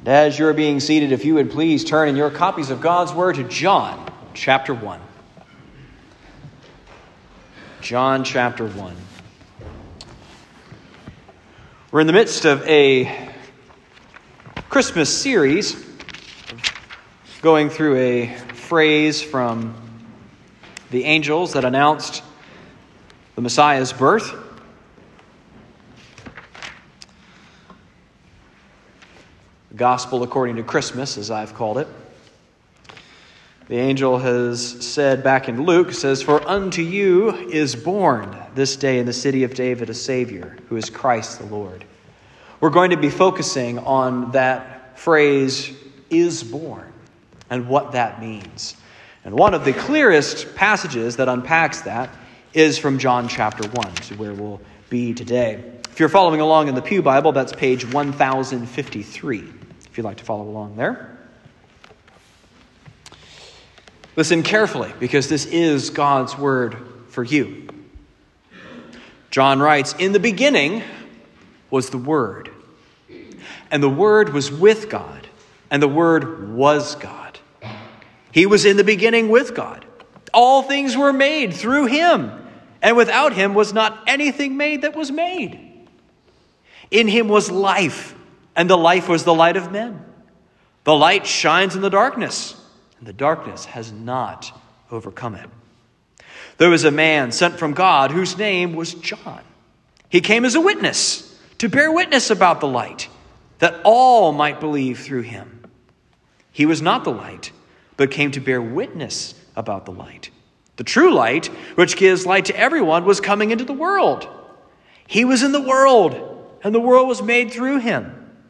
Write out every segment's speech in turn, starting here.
And as you're being seated, if you would please turn in your copies of God's Word to John chapter 1. John chapter 1. We're in the midst of a Christmas series, going through a phrase from the angels that announced the Messiah's birth. Gospel according to Christmas, as I've called it. The angel has said back in Luke, says, For unto you is born this day in the city of David a Savior, who is Christ the Lord. We're going to be focusing on that phrase, is born, and what that means. And one of the clearest passages that unpacks that is from John chapter 1, so where we'll be today. If you're following along in the Pew Bible, that's page 1053, if you'd like to follow along there. Listen carefully, because this is God's word for you. John writes In the beginning was the Word, and the Word was with God, and the Word was God. He was in the beginning with God. All things were made through him, and without him was not anything made that was made. In him was life, and the life was the light of men. The light shines in the darkness and the darkness has not overcome it. There was a man sent from God whose name was John. He came as a witness to bear witness about the light, that all might believe through him. He was not the light, but came to bear witness about the light. The true light, which gives light to everyone, was coming into the world. He was in the world, and the world was made through him,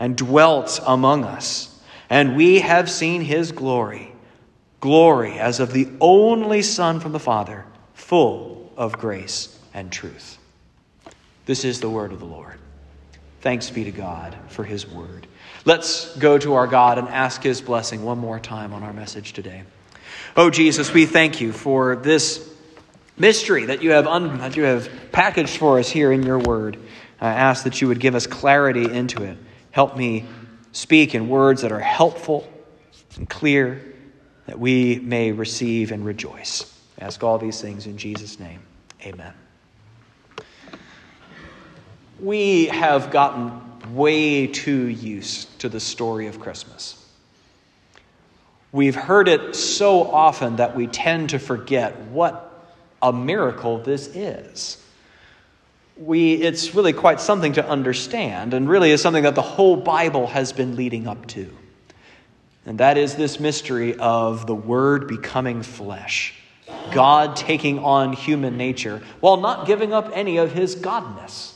and dwelt among us and we have seen his glory, glory as of the only Son from the Father, full of grace and truth. This is the word of the Lord. Thanks be to God for his word. Let's go to our God and ask his blessing one more time on our message today. Oh, Jesus, we thank you for this mystery that you have, un- that you have packaged for us here in your word. I ask that you would give us clarity into it. Help me speak in words that are helpful and clear, that we may receive and rejoice. I ask all these things in Jesus' name. Amen. We have gotten way too used to the story of Christmas. We've heard it so often that we tend to forget what a miracle this is we, it's really quite something to understand, and really is something that the whole Bible has been leading up to. And that is this mystery of the Word becoming flesh, God taking on human nature while not giving up any of his godness,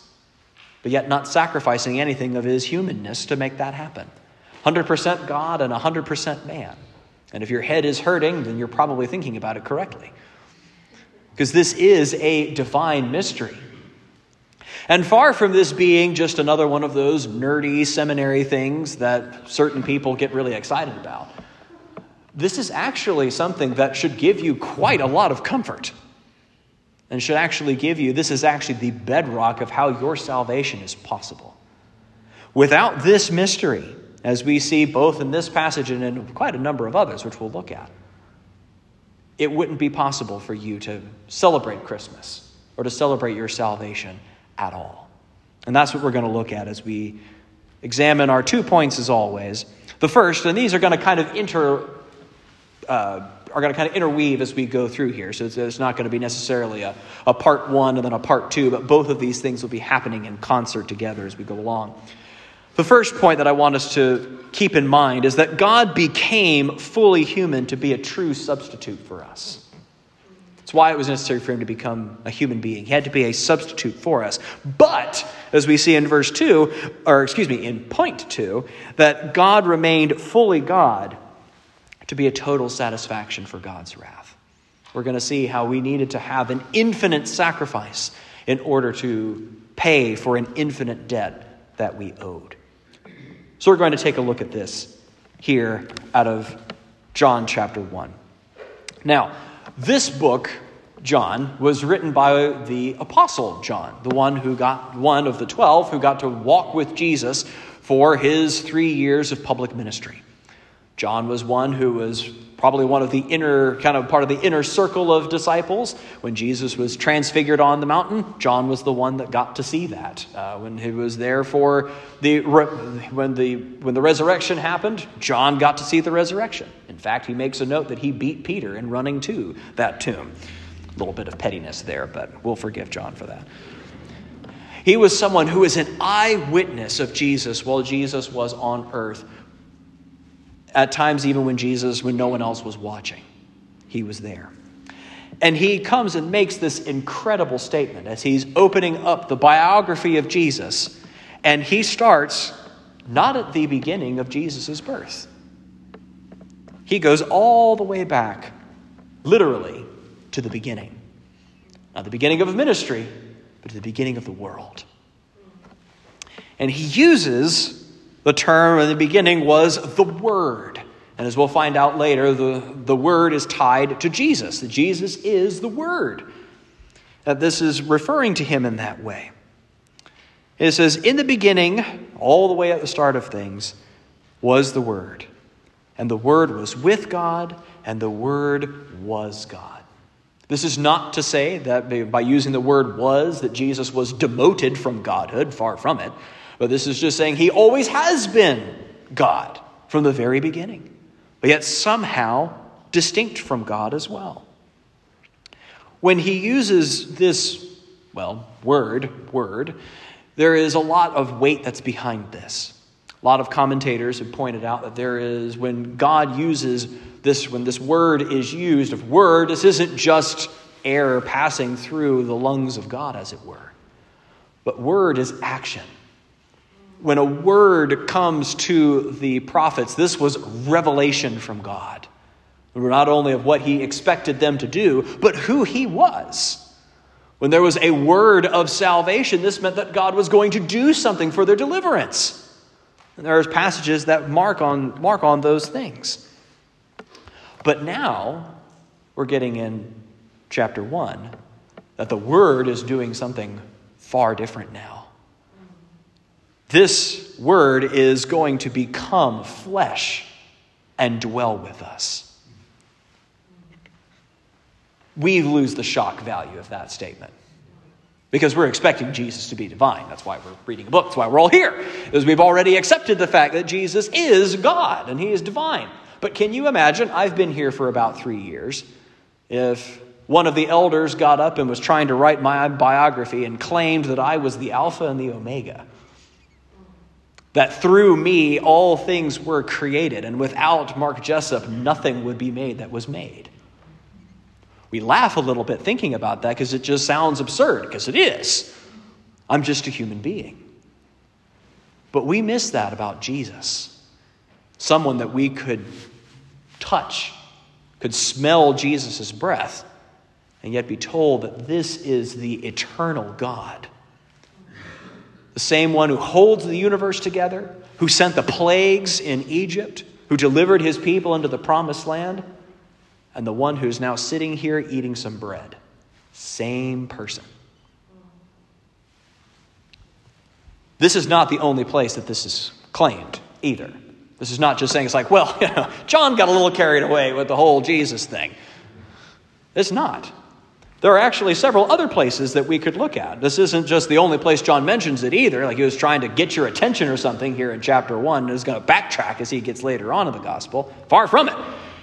but yet not sacrificing anything of his humanness to make that happen. 100% God and 100% man. And if your head is hurting, then you're probably thinking about it correctly. Because this is a divine mystery. And far from this being just another one of those nerdy seminary things that certain people get really excited about, this is actually something that should give you quite a lot of comfort and should actually give you this is actually the bedrock of how your salvation is possible. Without this mystery, as we see both in this passage and in quite a number of others, which we'll look at, it wouldn't be possible for you to celebrate Christmas or to celebrate your salvation at all. And that's what we're going to look at as we examine our two points, as always. The first, and these are going to kind of inter. Uh, are going to kind of interweave as we go through here. So it's, not going to be necessarily a, a part one and then a part two, but both of these things will be happening in concert together as we go along. The first point that I want us to keep in mind is that God became fully human to be a true substitute for us. Why it was necessary for him to become a human being. He had to be a substitute for us. But, as we see in verse 2, or excuse me, in point 2, that God remained fully God to be a total satisfaction for God's wrath. We're going to see how we needed to have an infinite sacrifice in order to pay for an infinite debt that we owed. So we're going to take a look at this here out of John chapter 1. Now, this book, John, was written by the apostle John, the one who got one of the 12 who got to walk with Jesus for his 3 years of public ministry. John was one who was probably one of the inner, kind of part of the inner circle of disciples. When Jesus was transfigured on the mountain, John was the one that got to see that. Uh, when he was there for the, when the, when the resurrection happened, John got to see the resurrection. In fact, he makes a note that he beat Peter in running to that tomb. Little bit of pettiness there, but we'll forgive John for that. He was someone who was an eyewitness of Jesus while Jesus was on earth at times, even when Jesus, when no one else was watching, he was there. And he comes and makes this incredible statement as he's opening up the biography of Jesus. And he starts not at the beginning of Jesus' birth, he goes all the way back, literally, to the beginning. Not the beginning of a ministry, but to the beginning of the world. And he uses the term in the beginning was the Word. And as we'll find out later, the, the Word is tied to Jesus. That Jesus is the Word. That this is referring to him in that way. It says, In the beginning, all the way at the start of things, was the Word. And the Word was with God, and the Word was God. This is not to say that by using the word was, that Jesus was demoted from godhood, far from it. But this is just saying he always has been God from the very beginning, but yet somehow distinct from God as well. When he uses this, well, word, word, there is a lot of weight that's behind this. A lot of commentators have pointed out that there is, when God uses this, when this word is used of word, this isn't just air passing through the lungs of God, as it were. But word is action when a word comes to the prophets, this was revelation from God. Not only of what he expected them to do, but who he was. When there was a word of salvation, this meant that God was going to do something for their deliverance. And there are passages that mark on, mark on those things. But now, we're getting in chapter 1 that the word is doing something far different now. This word is going to become flesh and dwell with us. We lose the shock value of that statement because we're expecting Jesus to be divine. That's why we're reading a book. That's why we're all here, because we've already accepted the fact that Jesus is God and he is divine. But can you imagine? I've been here for about three years. If one of the elders got up and was trying to write my biography and claimed that I was the Alpha and the Omega, that through me all things were created, and without Mark Jessup, nothing would be made that was made. We laugh a little bit thinking about that because it just sounds absurd, because it is. I'm just a human being. But we miss that about Jesus someone that we could touch, could smell Jesus' breath, and yet be told that this is the eternal God the same one who holds the universe together, who sent the plagues in Egypt, who delivered his people into the promised land, and the one who's now sitting here eating some bread. Same person. This is not the only place that this is claimed either. This is not just saying it's like, well, you know, John got a little carried away with the whole Jesus thing. It's not. There are actually several other places that we could look at. This isn't just the only place John mentions it either, like he was trying to get your attention or something here in chapter 1 and is going to backtrack as he gets later on in the gospel. Far from it.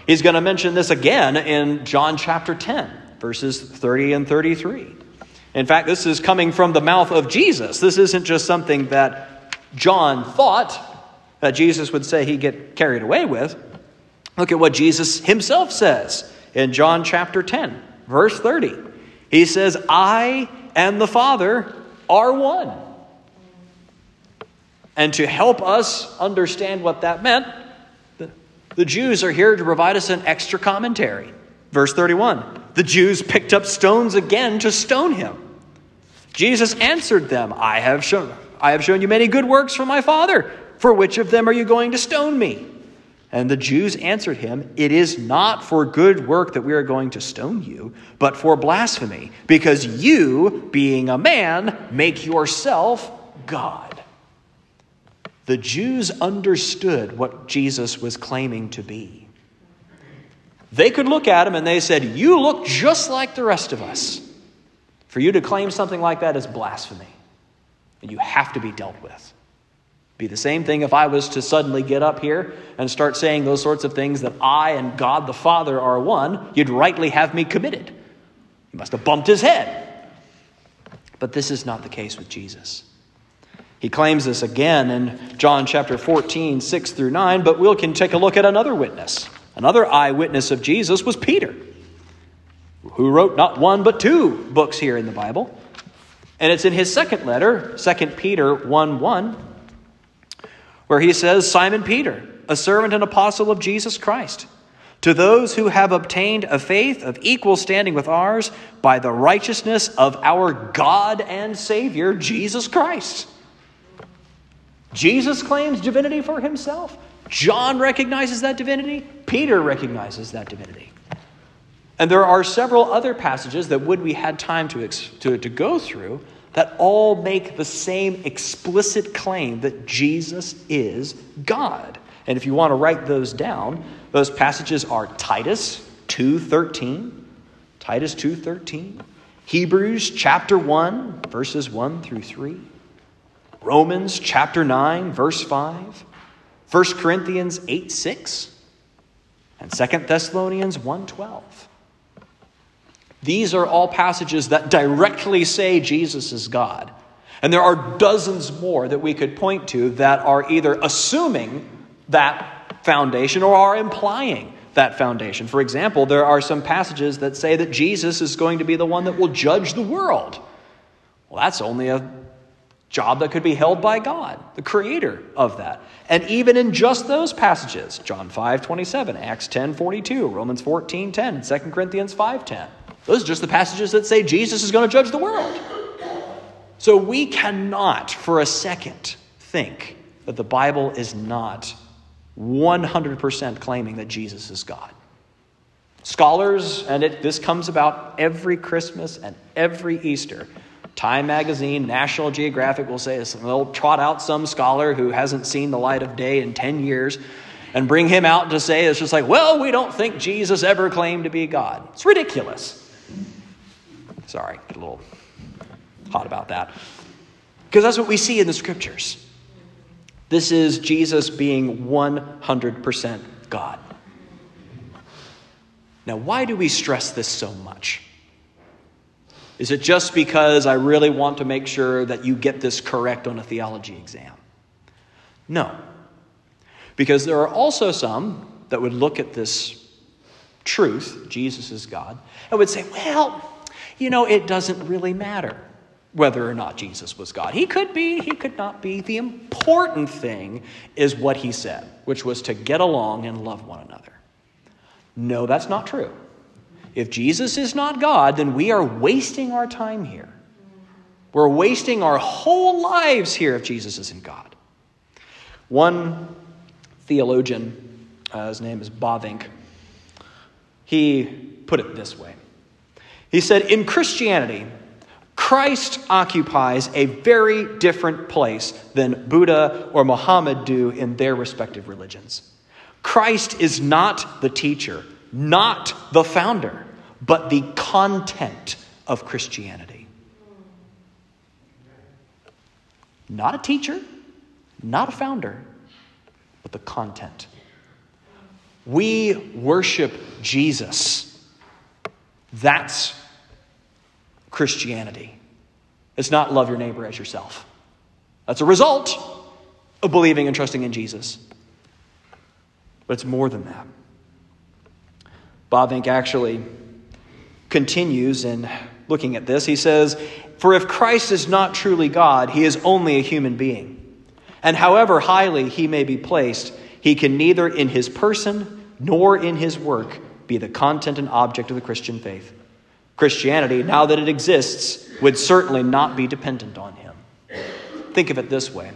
He's going to mention this again in John chapter 10, verses 30 and 33. In fact, this is coming from the mouth of Jesus. This isn't just something that John thought that Jesus would say he'd get carried away with. Look at what Jesus himself says in John chapter 10, verse 30. He says, I and the Father are one. And to help us understand what that meant, The Jews are here to provide us an extra commentary. Verse 31 The Jews picked up stones again to stone him. Jesus answered them, I have shown, I have shown you many good works from my Father. For which of them are you going to stone me? And the Jews answered him, It is not for good work that we are going to stone you, but for blasphemy, because you, being a man, make yourself God. The Jews understood what Jesus was claiming to be. They could look at him and they said, You look just like the rest of us. For you to claim something like that is blasphemy, and you have to be dealt with be the same thing if I was to suddenly get up here and start saying those sorts of things that I and God the Father are one, you'd rightly have me committed. He must have bumped his head. But this is not the case with Jesus. He claims this again in John chapter 14, 6 through 9, but we can take a look at another witness. Another eyewitness of Jesus was Peter, who wrote not one but two books here in the Bible. And it's in his second letter, 2 Peter 1 1 where he says, Simon Peter, a servant and apostle of Jesus Christ, to those who have obtained a faith of equal standing with ours by the righteousness of our God and Savior, Jesus Christ. Jesus claims divinity for himself. John recognizes that divinity. Peter recognizes that divinity. And there are several other passages that would we had time to, to, to go through that all make the same explicit claim that Jesus is God. And if you want to write those down, those passages are Titus 2:13, Titus 2:13, Hebrews chapter 1 verses 1 through 3, Romans chapter 9 verse 5, 1 Corinthians 8 6, and 2 Thessalonians 1:12. These are all passages that directly say Jesus is God. And there are dozens more that we could point to that are either assuming that foundation or are implying that foundation. For example, there are some passages that say that Jesus is going to be the one that will judge the world. Well, that's only a job that could be held by God, the creator of that. And even in just those passages, John 5 27, Acts 10 42, Romans 14 10, 2 Corinthians 5 10. Those are just the passages that say Jesus is going to judge the world. So we cannot for a second think that the Bible is not 100% claiming that Jesus is God. Scholars, and it, this comes about every Christmas and every Easter. Time Magazine, National Geographic will say. They'll trot out some scholar who hasn't seen the light of day in 10 years and bring him out to say it's just like, well, we don't think Jesus ever claimed to be God. It's ridiculous. Sorry, get a little hot about that. Because that's what we see in the scriptures. This is Jesus being 100% God. Now, why do we stress this so much? Is it just because I really want to make sure that you get this correct on a theology exam? No. Because there are also some that would look at this truth, Jesus is God, and would say, well, you know, it doesn't really matter whether or not Jesus was God. He could be, he could not be. The important thing is what he said, which was to get along and love one another. No, that's not true. If Jesus is not God, then we are wasting our time here. We're wasting our whole lives here if Jesus isn't God. One theologian, uh, his name is Bavinck, he put it this way he said, In Christianity, Christ occupies a very different place than Buddha or Muhammad do in their respective religions. Christ is not the teacher, not the founder, but the content of Christianity. Not a teacher, not a founder, but the content. We worship Jesus. That's Christianity. It's not love your neighbor as yourself. That's a result of believing and trusting in Jesus. But it's more than that. Bavinck actually continues in looking at this. He says, For if Christ is not truly God, he is only a human being. And however highly he may be placed, he can neither in his person nor in his work be the content and object of the Christian faith. Christianity, now that it exists, would certainly not be dependent on him. Think of it this way.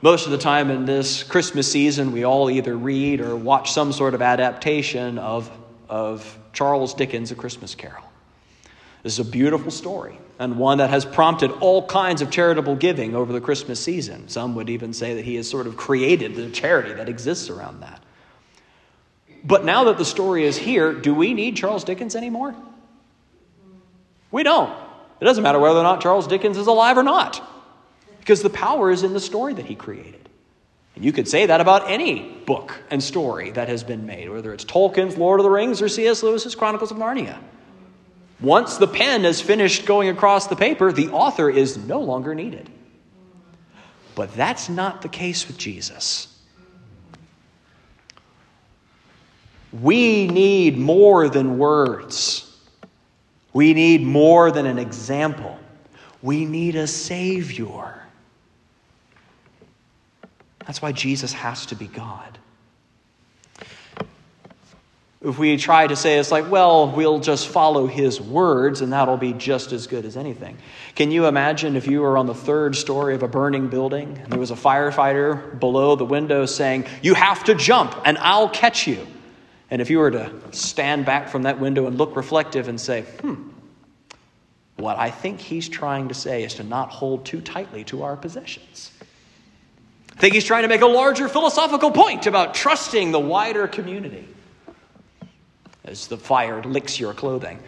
Most of the time in this Christmas season, we all either read or watch some sort of adaptation of, of Charles Dickens' A Christmas Carol. This is a beautiful story and one that has prompted all kinds of charitable giving over the Christmas season. Some would even say that he has sort of created the charity that exists around that. But now that the story is here, do we need Charles Dickens anymore? We don't. It doesn't matter whether or not Charles Dickens is alive or not, because the power is in the story that he created. And you could say that about any book and story that has been made, whether it's Tolkien's Lord of the Rings or C.S. Lewis's Chronicles of Narnia. Once the pen is finished going across the paper, the author is no longer needed. But that's not the case with Jesus. We need more than words. We need more than an example. We need a Savior. That's why Jesus has to be God. If we try to say it's like, well, we'll just follow his words and that'll be just as good as anything. Can you imagine if you were on the third story of a burning building and there was a firefighter below the window saying, You have to jump and I'll catch you? And if you were to stand back from that window and look reflective and say, Hmm, what I think he's trying to say is to not hold too tightly to our possessions. I think he's trying to make a larger philosophical point about trusting the wider community as the fire licks your clothing.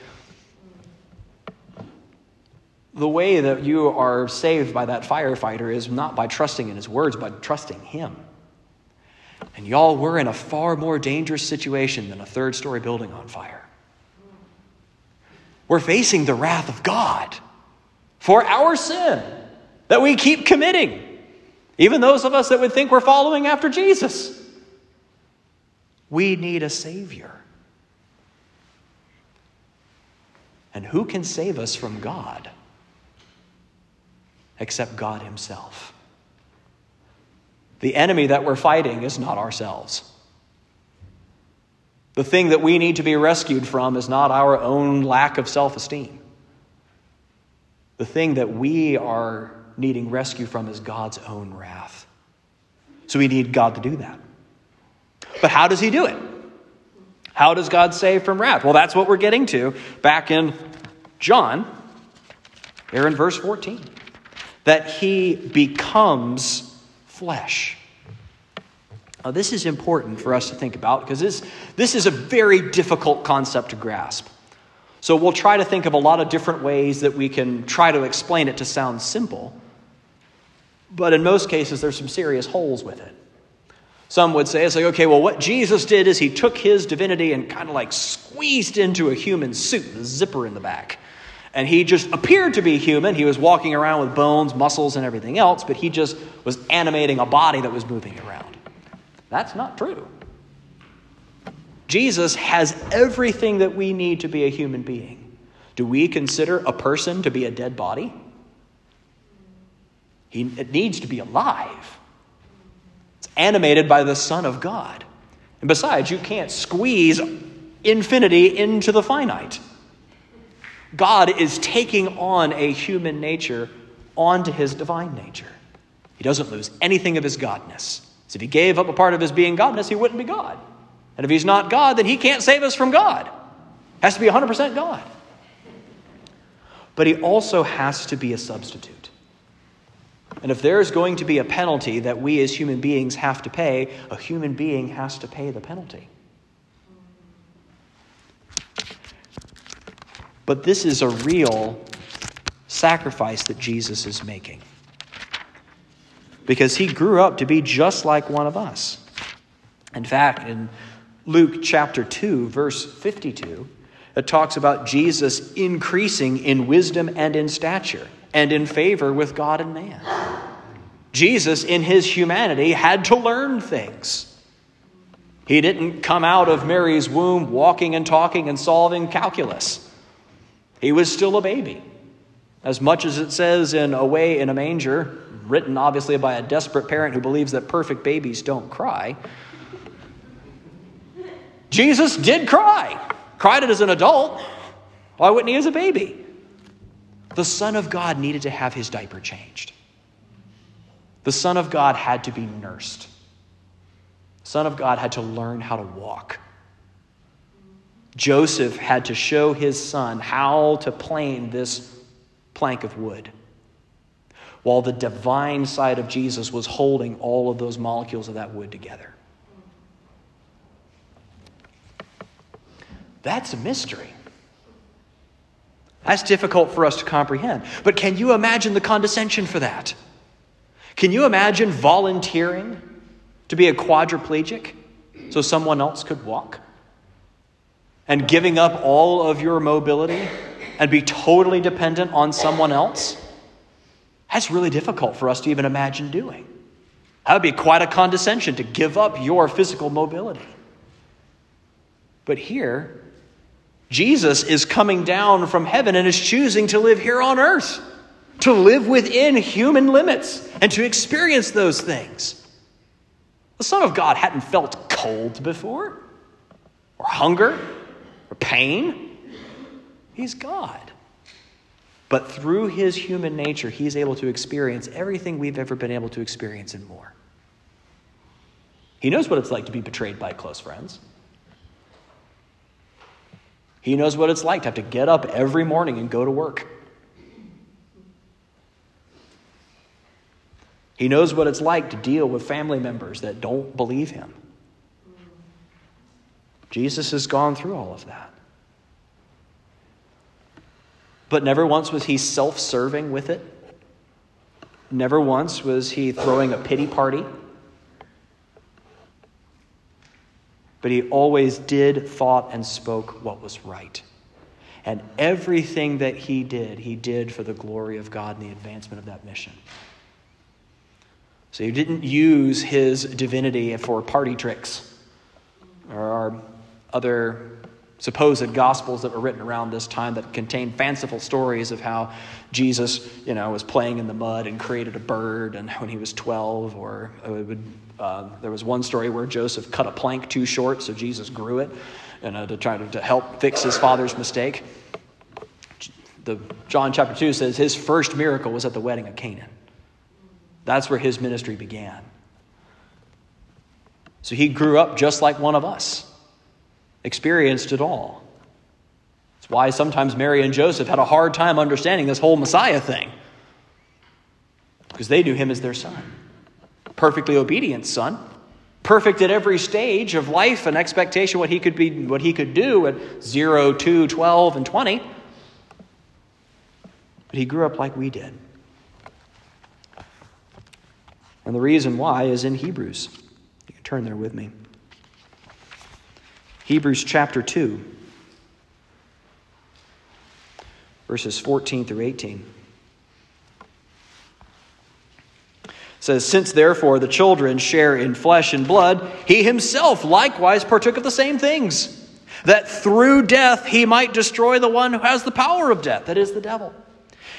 The way that you are saved by that firefighter is not by trusting in his words, but trusting him. And y'all, we're in a far more dangerous situation than a third story building on fire. We're facing the wrath of God for our sin that we keep committing, even those of us that would think we're following after Jesus. We need a Savior. And who can save us from God except God Himself? The enemy that we're fighting is not ourselves. The thing that we need to be rescued from is not our own lack of self esteem. The thing that we are needing rescue from is God's own wrath. So we need God to do that. But how does He do it? How does God save from wrath? Well, that's what we're getting to back in John, there in verse 14. That He becomes flesh. Now, this is important for us to think about because this, this is a very difficult concept to grasp. So, we'll try to think of a lot of different ways that we can try to explain it to sound simple. But in most cases, there's some serious holes with it. Some would say, it's like, okay, well, what Jesus did is he took his divinity and kind of like squeezed into a human suit, the zipper in the back. And he just appeared to be human. He was walking around with bones, muscles, and everything else, but he just was animating a body that was moving around. That's not true. Jesus has everything that we need to be a human being. Do we consider a person to be a dead body? He, it needs to be alive. It's animated by the Son of God. And besides, you can't squeeze infinity into the finite. God is taking on a human nature onto his divine nature. He doesn't lose anything of his godness. If he gave up a part of his being godness, he wouldn't be God. And if he's not God, then he can't save us from God. Has to be 100% God. But he also has to be a substitute. And if there is going to be a penalty that we as human beings have to pay, a human being has to pay the penalty. But this is a real sacrifice that Jesus is making because he grew up to be just like one of us. In fact, in Luke chapter 2, verse 52, it talks about Jesus increasing in wisdom and in stature and in favor with God and man. Jesus, in his humanity, had to learn things. He didn't come out of Mary's womb walking and talking and solving calculus. He was still a baby. As much as it says in Away in a Manger, written obviously by a desperate parent who believes that perfect babies don't cry, Jesus did cry. Cried it as an adult. Why wouldn't he as a baby? The Son of God needed to have his diaper changed. The Son of God had to be nursed. The Son of God had to learn how to walk. Joseph had to show his son how to plane this plank of wood, while the divine side of Jesus was holding all of those molecules of that wood together. That's a mystery. That's difficult for us to comprehend. But can you imagine the condescension for that? Can you imagine volunteering to be a quadriplegic so someone else could walk? And giving up all of your mobility and be totally dependent on someone else? That's really difficult for us to even imagine doing. That would be quite a condescension to give up your physical mobility. But here, Jesus is coming down from heaven and is choosing to live here on earth, to live within human limits, and to experience those things. The Son of God hadn't felt cold before, or hunger, or pain. He's God. But through his human nature, he's able to experience everything we've ever been able to experience and more. He knows what it's like to be betrayed by close friends. He knows what it's like to have to get up every morning and go to work. He knows what it's like to deal with family members that don't believe him. Jesus has gone through all of that. But never once was he self serving with it. Never once was he throwing a pity party but he always did, thought, and spoke what was right. And everything that he did, he did for the glory of God and the advancement of that mission. So he didn't use his divinity for party tricks or other supposed gospels that were written around this time that contain fanciful stories of how Jesus, you know, was playing in the mud and created a bird and when he was 12 or would uh, there was one story where Joseph cut a plank too short, so Jesus grew it and, uh, to try to, to help fix his father's mistake. The, John chapter 2 says his first miracle was at the wedding of Canaan. That's where his ministry began. So he grew up just like one of us, experienced it all. That's why sometimes Mary and Joseph had a hard time understanding this whole Messiah thing, because they knew him as their son perfectly obedient son, perfect at every stage of life and expectation what he could be what he could do at 0, 2, 12 and 20. But he grew up like we did. And the reason why is in Hebrews. You can turn there with me. Hebrews chapter 2, verses 14 through 18. says, Since therefore the children share in flesh and blood, he himself likewise partook of the same things, that through death he might destroy the one who has the power of death, that is, the devil,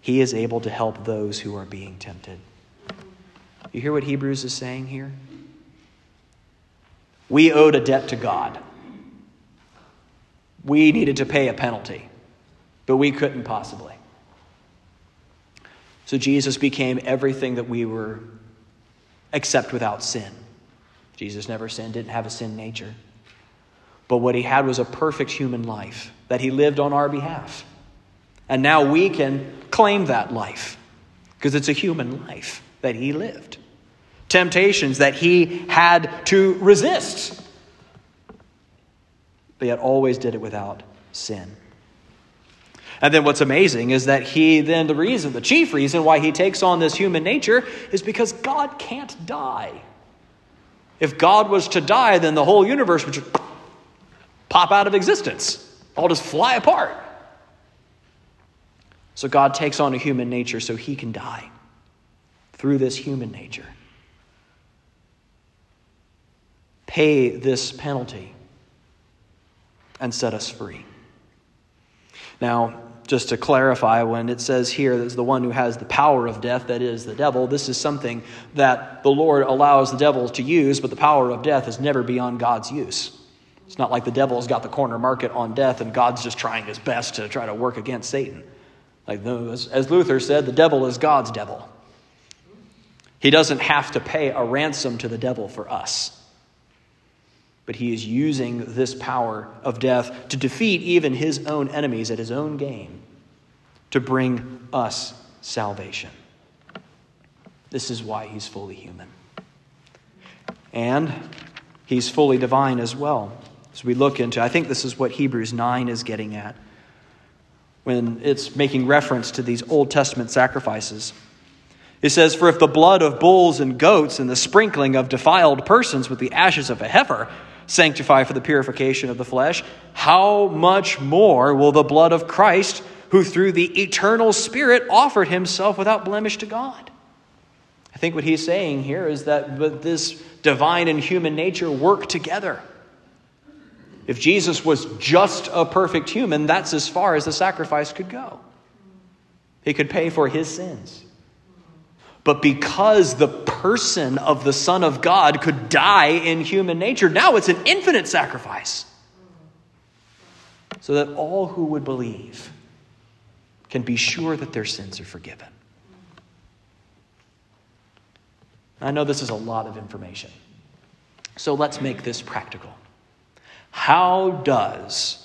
he is able to help those who are being tempted. You hear what Hebrews is saying here? We owed a debt to God. We needed to pay a penalty, but we couldn't possibly. So Jesus became everything that we were, except without sin. Jesus never sinned, didn't have a sin nature. But what he had was a perfect human life that he lived on our behalf. And now we can claim that life because it's a human life that he lived. Temptations that he had to resist, but yet always did it without sin. And then what's amazing is that he, then the reason, the chief reason why he takes on this human nature is because God can't die. If God was to die, then the whole universe would just pop out of existence, all just fly apart. So God takes on a human nature so he can die through this human nature. Pay this penalty and set us free. Now, just to clarify, when it says here that the one who has the power of death, that is the devil, this is something that the Lord allows the devil to use, but the power of death is never beyond God's use. It's not like the devil's got the corner market on death and God's just trying his best to try to work against Satan. Like those, as Luther said, the devil is God's devil. He doesn't have to pay a ransom to the devil for us. But he is using this power of death to defeat even his own enemies at his own game to bring us salvation. This is why he's fully human. And he's fully divine as well. As we look into, I think this is what Hebrews 9 is getting at when it's making reference to these Old Testament sacrifices. It says, For if the blood of bulls and goats and the sprinkling of defiled persons with the ashes of a heifer sanctify for the purification of the flesh, how much more will the blood of Christ, who through the eternal Spirit offered himself without blemish to God? I think what he's saying here is that this divine and human nature work together. If Jesus was just a perfect human, that's as far as the sacrifice could go. He could pay for his sins. But because the person of the Son of God could die in human nature, now it's an infinite sacrifice. So that all who would believe can be sure that their sins are forgiven. I know this is a lot of information. So let's make this practical. How does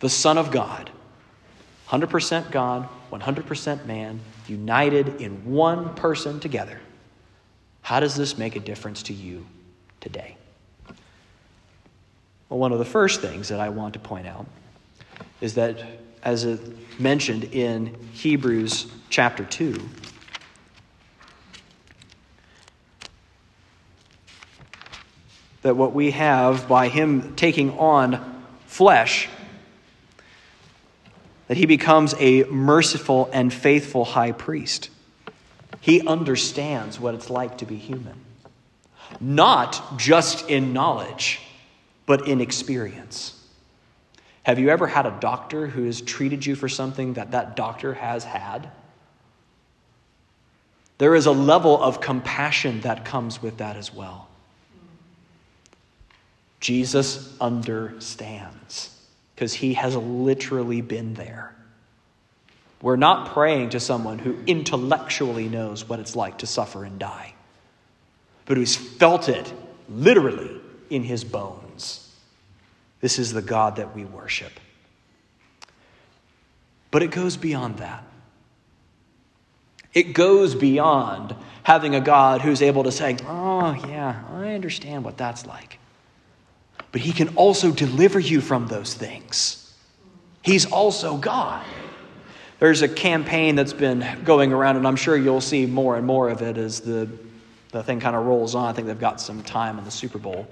the Son of God, 100% God, 100% man, united in one person together, how does this make a difference to you today? Well, one of the first things that I want to point out is that, as mentioned in Hebrews chapter 2, that what we have by him taking on flesh, that he becomes a merciful and faithful high priest. He understands what it's like to be human, not just in knowledge, but in experience. Have you ever had a doctor who has treated you for something that that doctor has had? There is a level of compassion that comes with that as well. Jesus understands because he has literally been there. We're not praying to someone who intellectually knows what it's like to suffer and die, but who's felt it literally in his bones. This is the God that we worship. But it goes beyond that. It goes beyond having a God who's able to say, Oh, yeah, I understand what that's like but He can also deliver you from those things. He's also God. There's a campaign that's been going around, and I'm sure you'll see more and more of it as the, the thing kind of rolls on. I think they've got some time in the Super Bowl.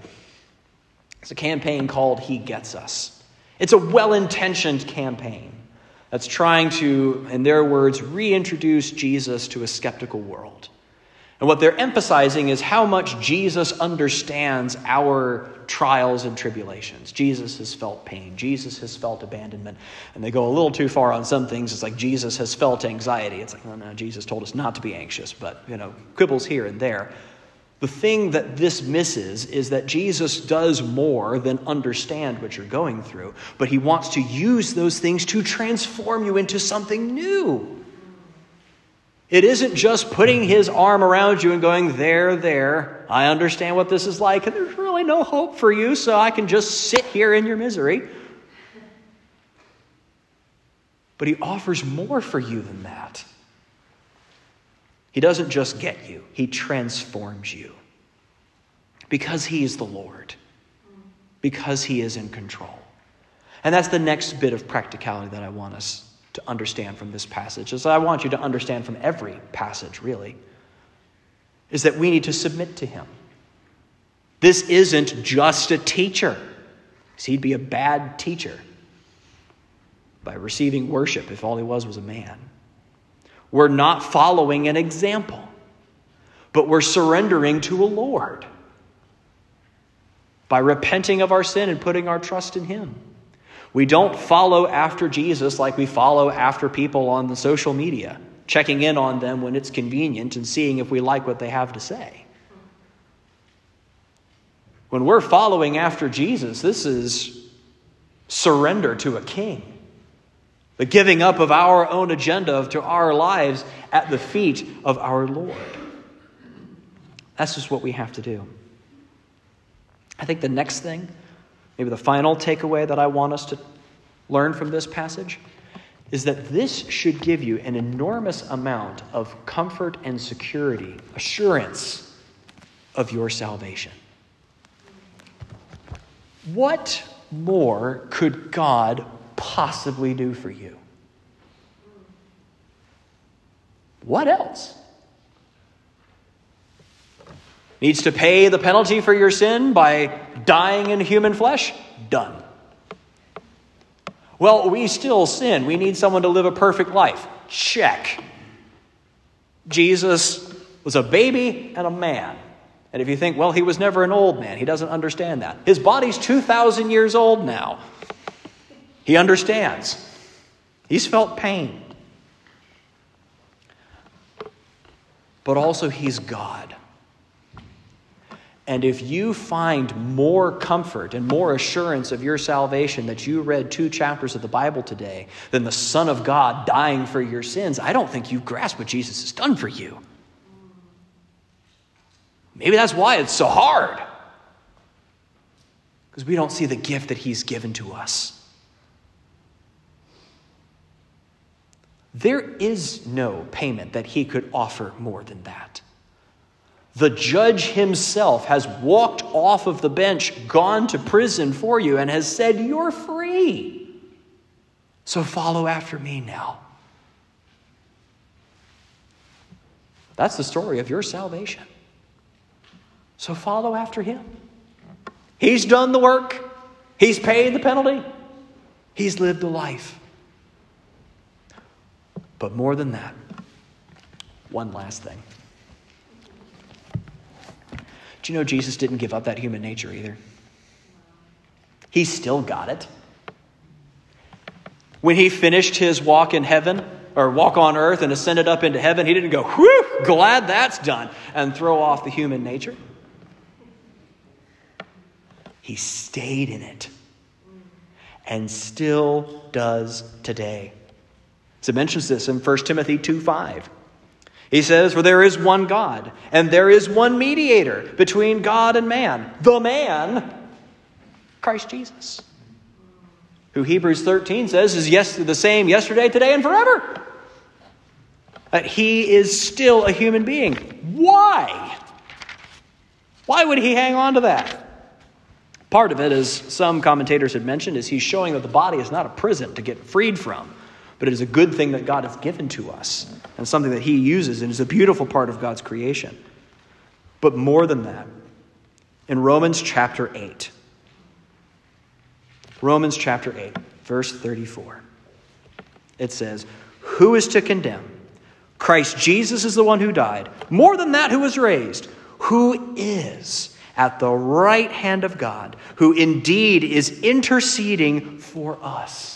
It's a campaign called He Gets Us. It's a well intentioned campaign that's trying to, in their words, reintroduce Jesus to a skeptical world. And what they're emphasizing is how much Jesus understands our trials and tribulations. Jesus has felt pain. Jesus has felt abandonment. And they go a little too far on some things. It's like Jesus has felt anxiety. It's like, no, no, Jesus told us not to be anxious, but, you know, quibbles here and there. The thing that this misses is that Jesus does more than understand what you're going through, but he wants to use those things to transform you into something new. It isn't just putting his arm around you and going, There, there, I understand what this is like, and there's really no hope for you, so I can just sit here in your misery. But he offers more for you than that. He doesn't just get you, he transforms you. Because he is the Lord, because he is in control. And that's the next bit of practicality that I want us to understand from this passage, as I want you to understand from every passage, really, is that we need to submit to Him. This isn't just a teacher. He'd be a bad teacher by receiving worship if all he was was a man. We're not following an example, but we're surrendering to a Lord by repenting of our sin and putting our trust in him. We don't follow after Jesus like we follow after people on the social media, checking in on them when it's convenient and seeing if we like what they have to say. When we're following after Jesus, this is surrender to a king. The giving up of our own agenda to our lives at the feet of our Lord. That's just what we have to do. I think the next thing, maybe the final takeaway that I want us to learn from this passage, is that this should give you an enormous amount of comfort and security, assurance of your salvation. What more could God possibly do for you? What else? Needs to pay the penalty for your sin by dying in human flesh? Done. Well, we still sin. We need someone to live a perfect life. Check. Jesus was a baby and a man. And if you think, well, he was never an old man, he doesn't understand that. His body's 2,000 years old now. He understands. He's felt pain. But also, he's God. And if you find more comfort and more assurance of your salvation that you read two chapters of the Bible today than the Son of God dying for your sins, I don't think you grasp what Jesus has done for you. Maybe that's why it's so hard. Because we don't see the gift that He's given to us. There is no payment that He could offer more than that. The judge himself has walked off of the bench, gone to prison for you, and has said, You're free. So follow after me now. That's the story of your salvation. So follow after him. He's done the work, he's paid the penalty, he's lived the life. But more than that, one last thing. Do you know Jesus didn't give up that human nature either? He still got it. When he finished his walk in heaven, or walk on earth and ascended up into heaven, he didn't go, whew, glad that's done, and throw off the human nature. He stayed in it and still does today. So it mentions this in 1 Timothy 2 5. He says, For there is one God, and there is one mediator between God and man, the man, Christ Jesus. Who Hebrews 13 says is yes, the same yesterday, today, and forever. That he is still a human being. Why? Why would he hang on to that? Part of it, as some commentators had mentioned, is he's showing that the body is not a prison to get freed from, but it is a good thing that God has given to us and something that he uses and is a beautiful part of God's creation. But more than that, in Romans chapter 8, Romans chapter 8, verse 34, it says, Who is to condemn? Christ Jesus is the one who died. More than that, who was raised, who is at the right hand of God, who indeed is interceding for us.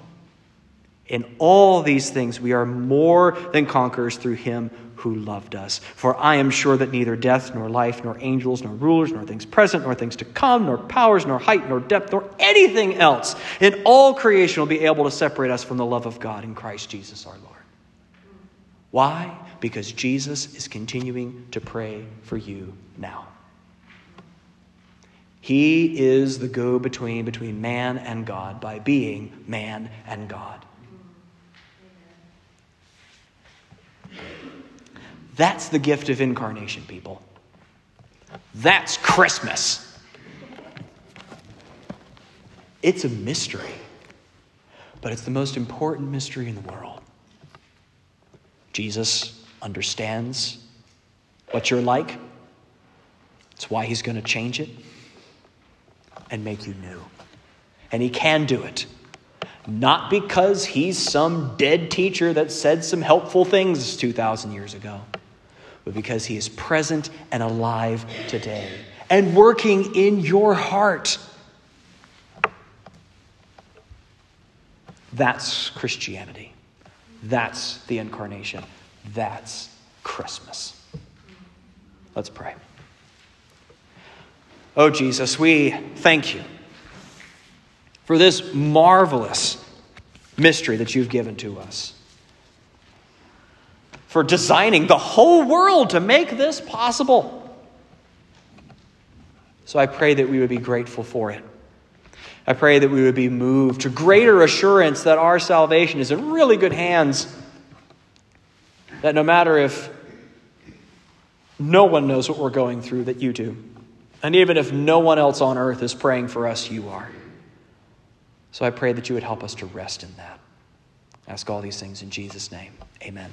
In all these things we are more than conquerors through him who loved us. For I am sure that neither death, nor life, nor angels, nor rulers, nor things present, nor things to come, nor powers, nor height, nor depth, nor anything else in all creation will be able to separate us from the love of God in Christ Jesus our Lord. Why? Because Jesus is continuing to pray for you now. He is the go between between man and God by being man and God. That's the gift of incarnation, people. That's Christmas. It's a mystery, but it's the most important mystery in the world. Jesus understands what you're like. It's why he's going to change it and make you new. And he can do it. Not because he's some dead teacher that said some helpful things 2,000 years ago, but because he is present and alive today and working in your heart. That's Christianity. That's the incarnation. That's Christmas. Let's pray. Oh, Jesus, we thank you for this marvelous mystery that you've given to us, for designing the whole world to make this possible. So I pray that we would be grateful for it. I pray that we would be moved to greater assurance that our salvation is in really good hands. That no matter if no one knows what we're going through, that you do. And even if no one else on earth is praying for us, you are. So I pray that you would help us to rest in that. I ask all these things in Jesus' name. Amen.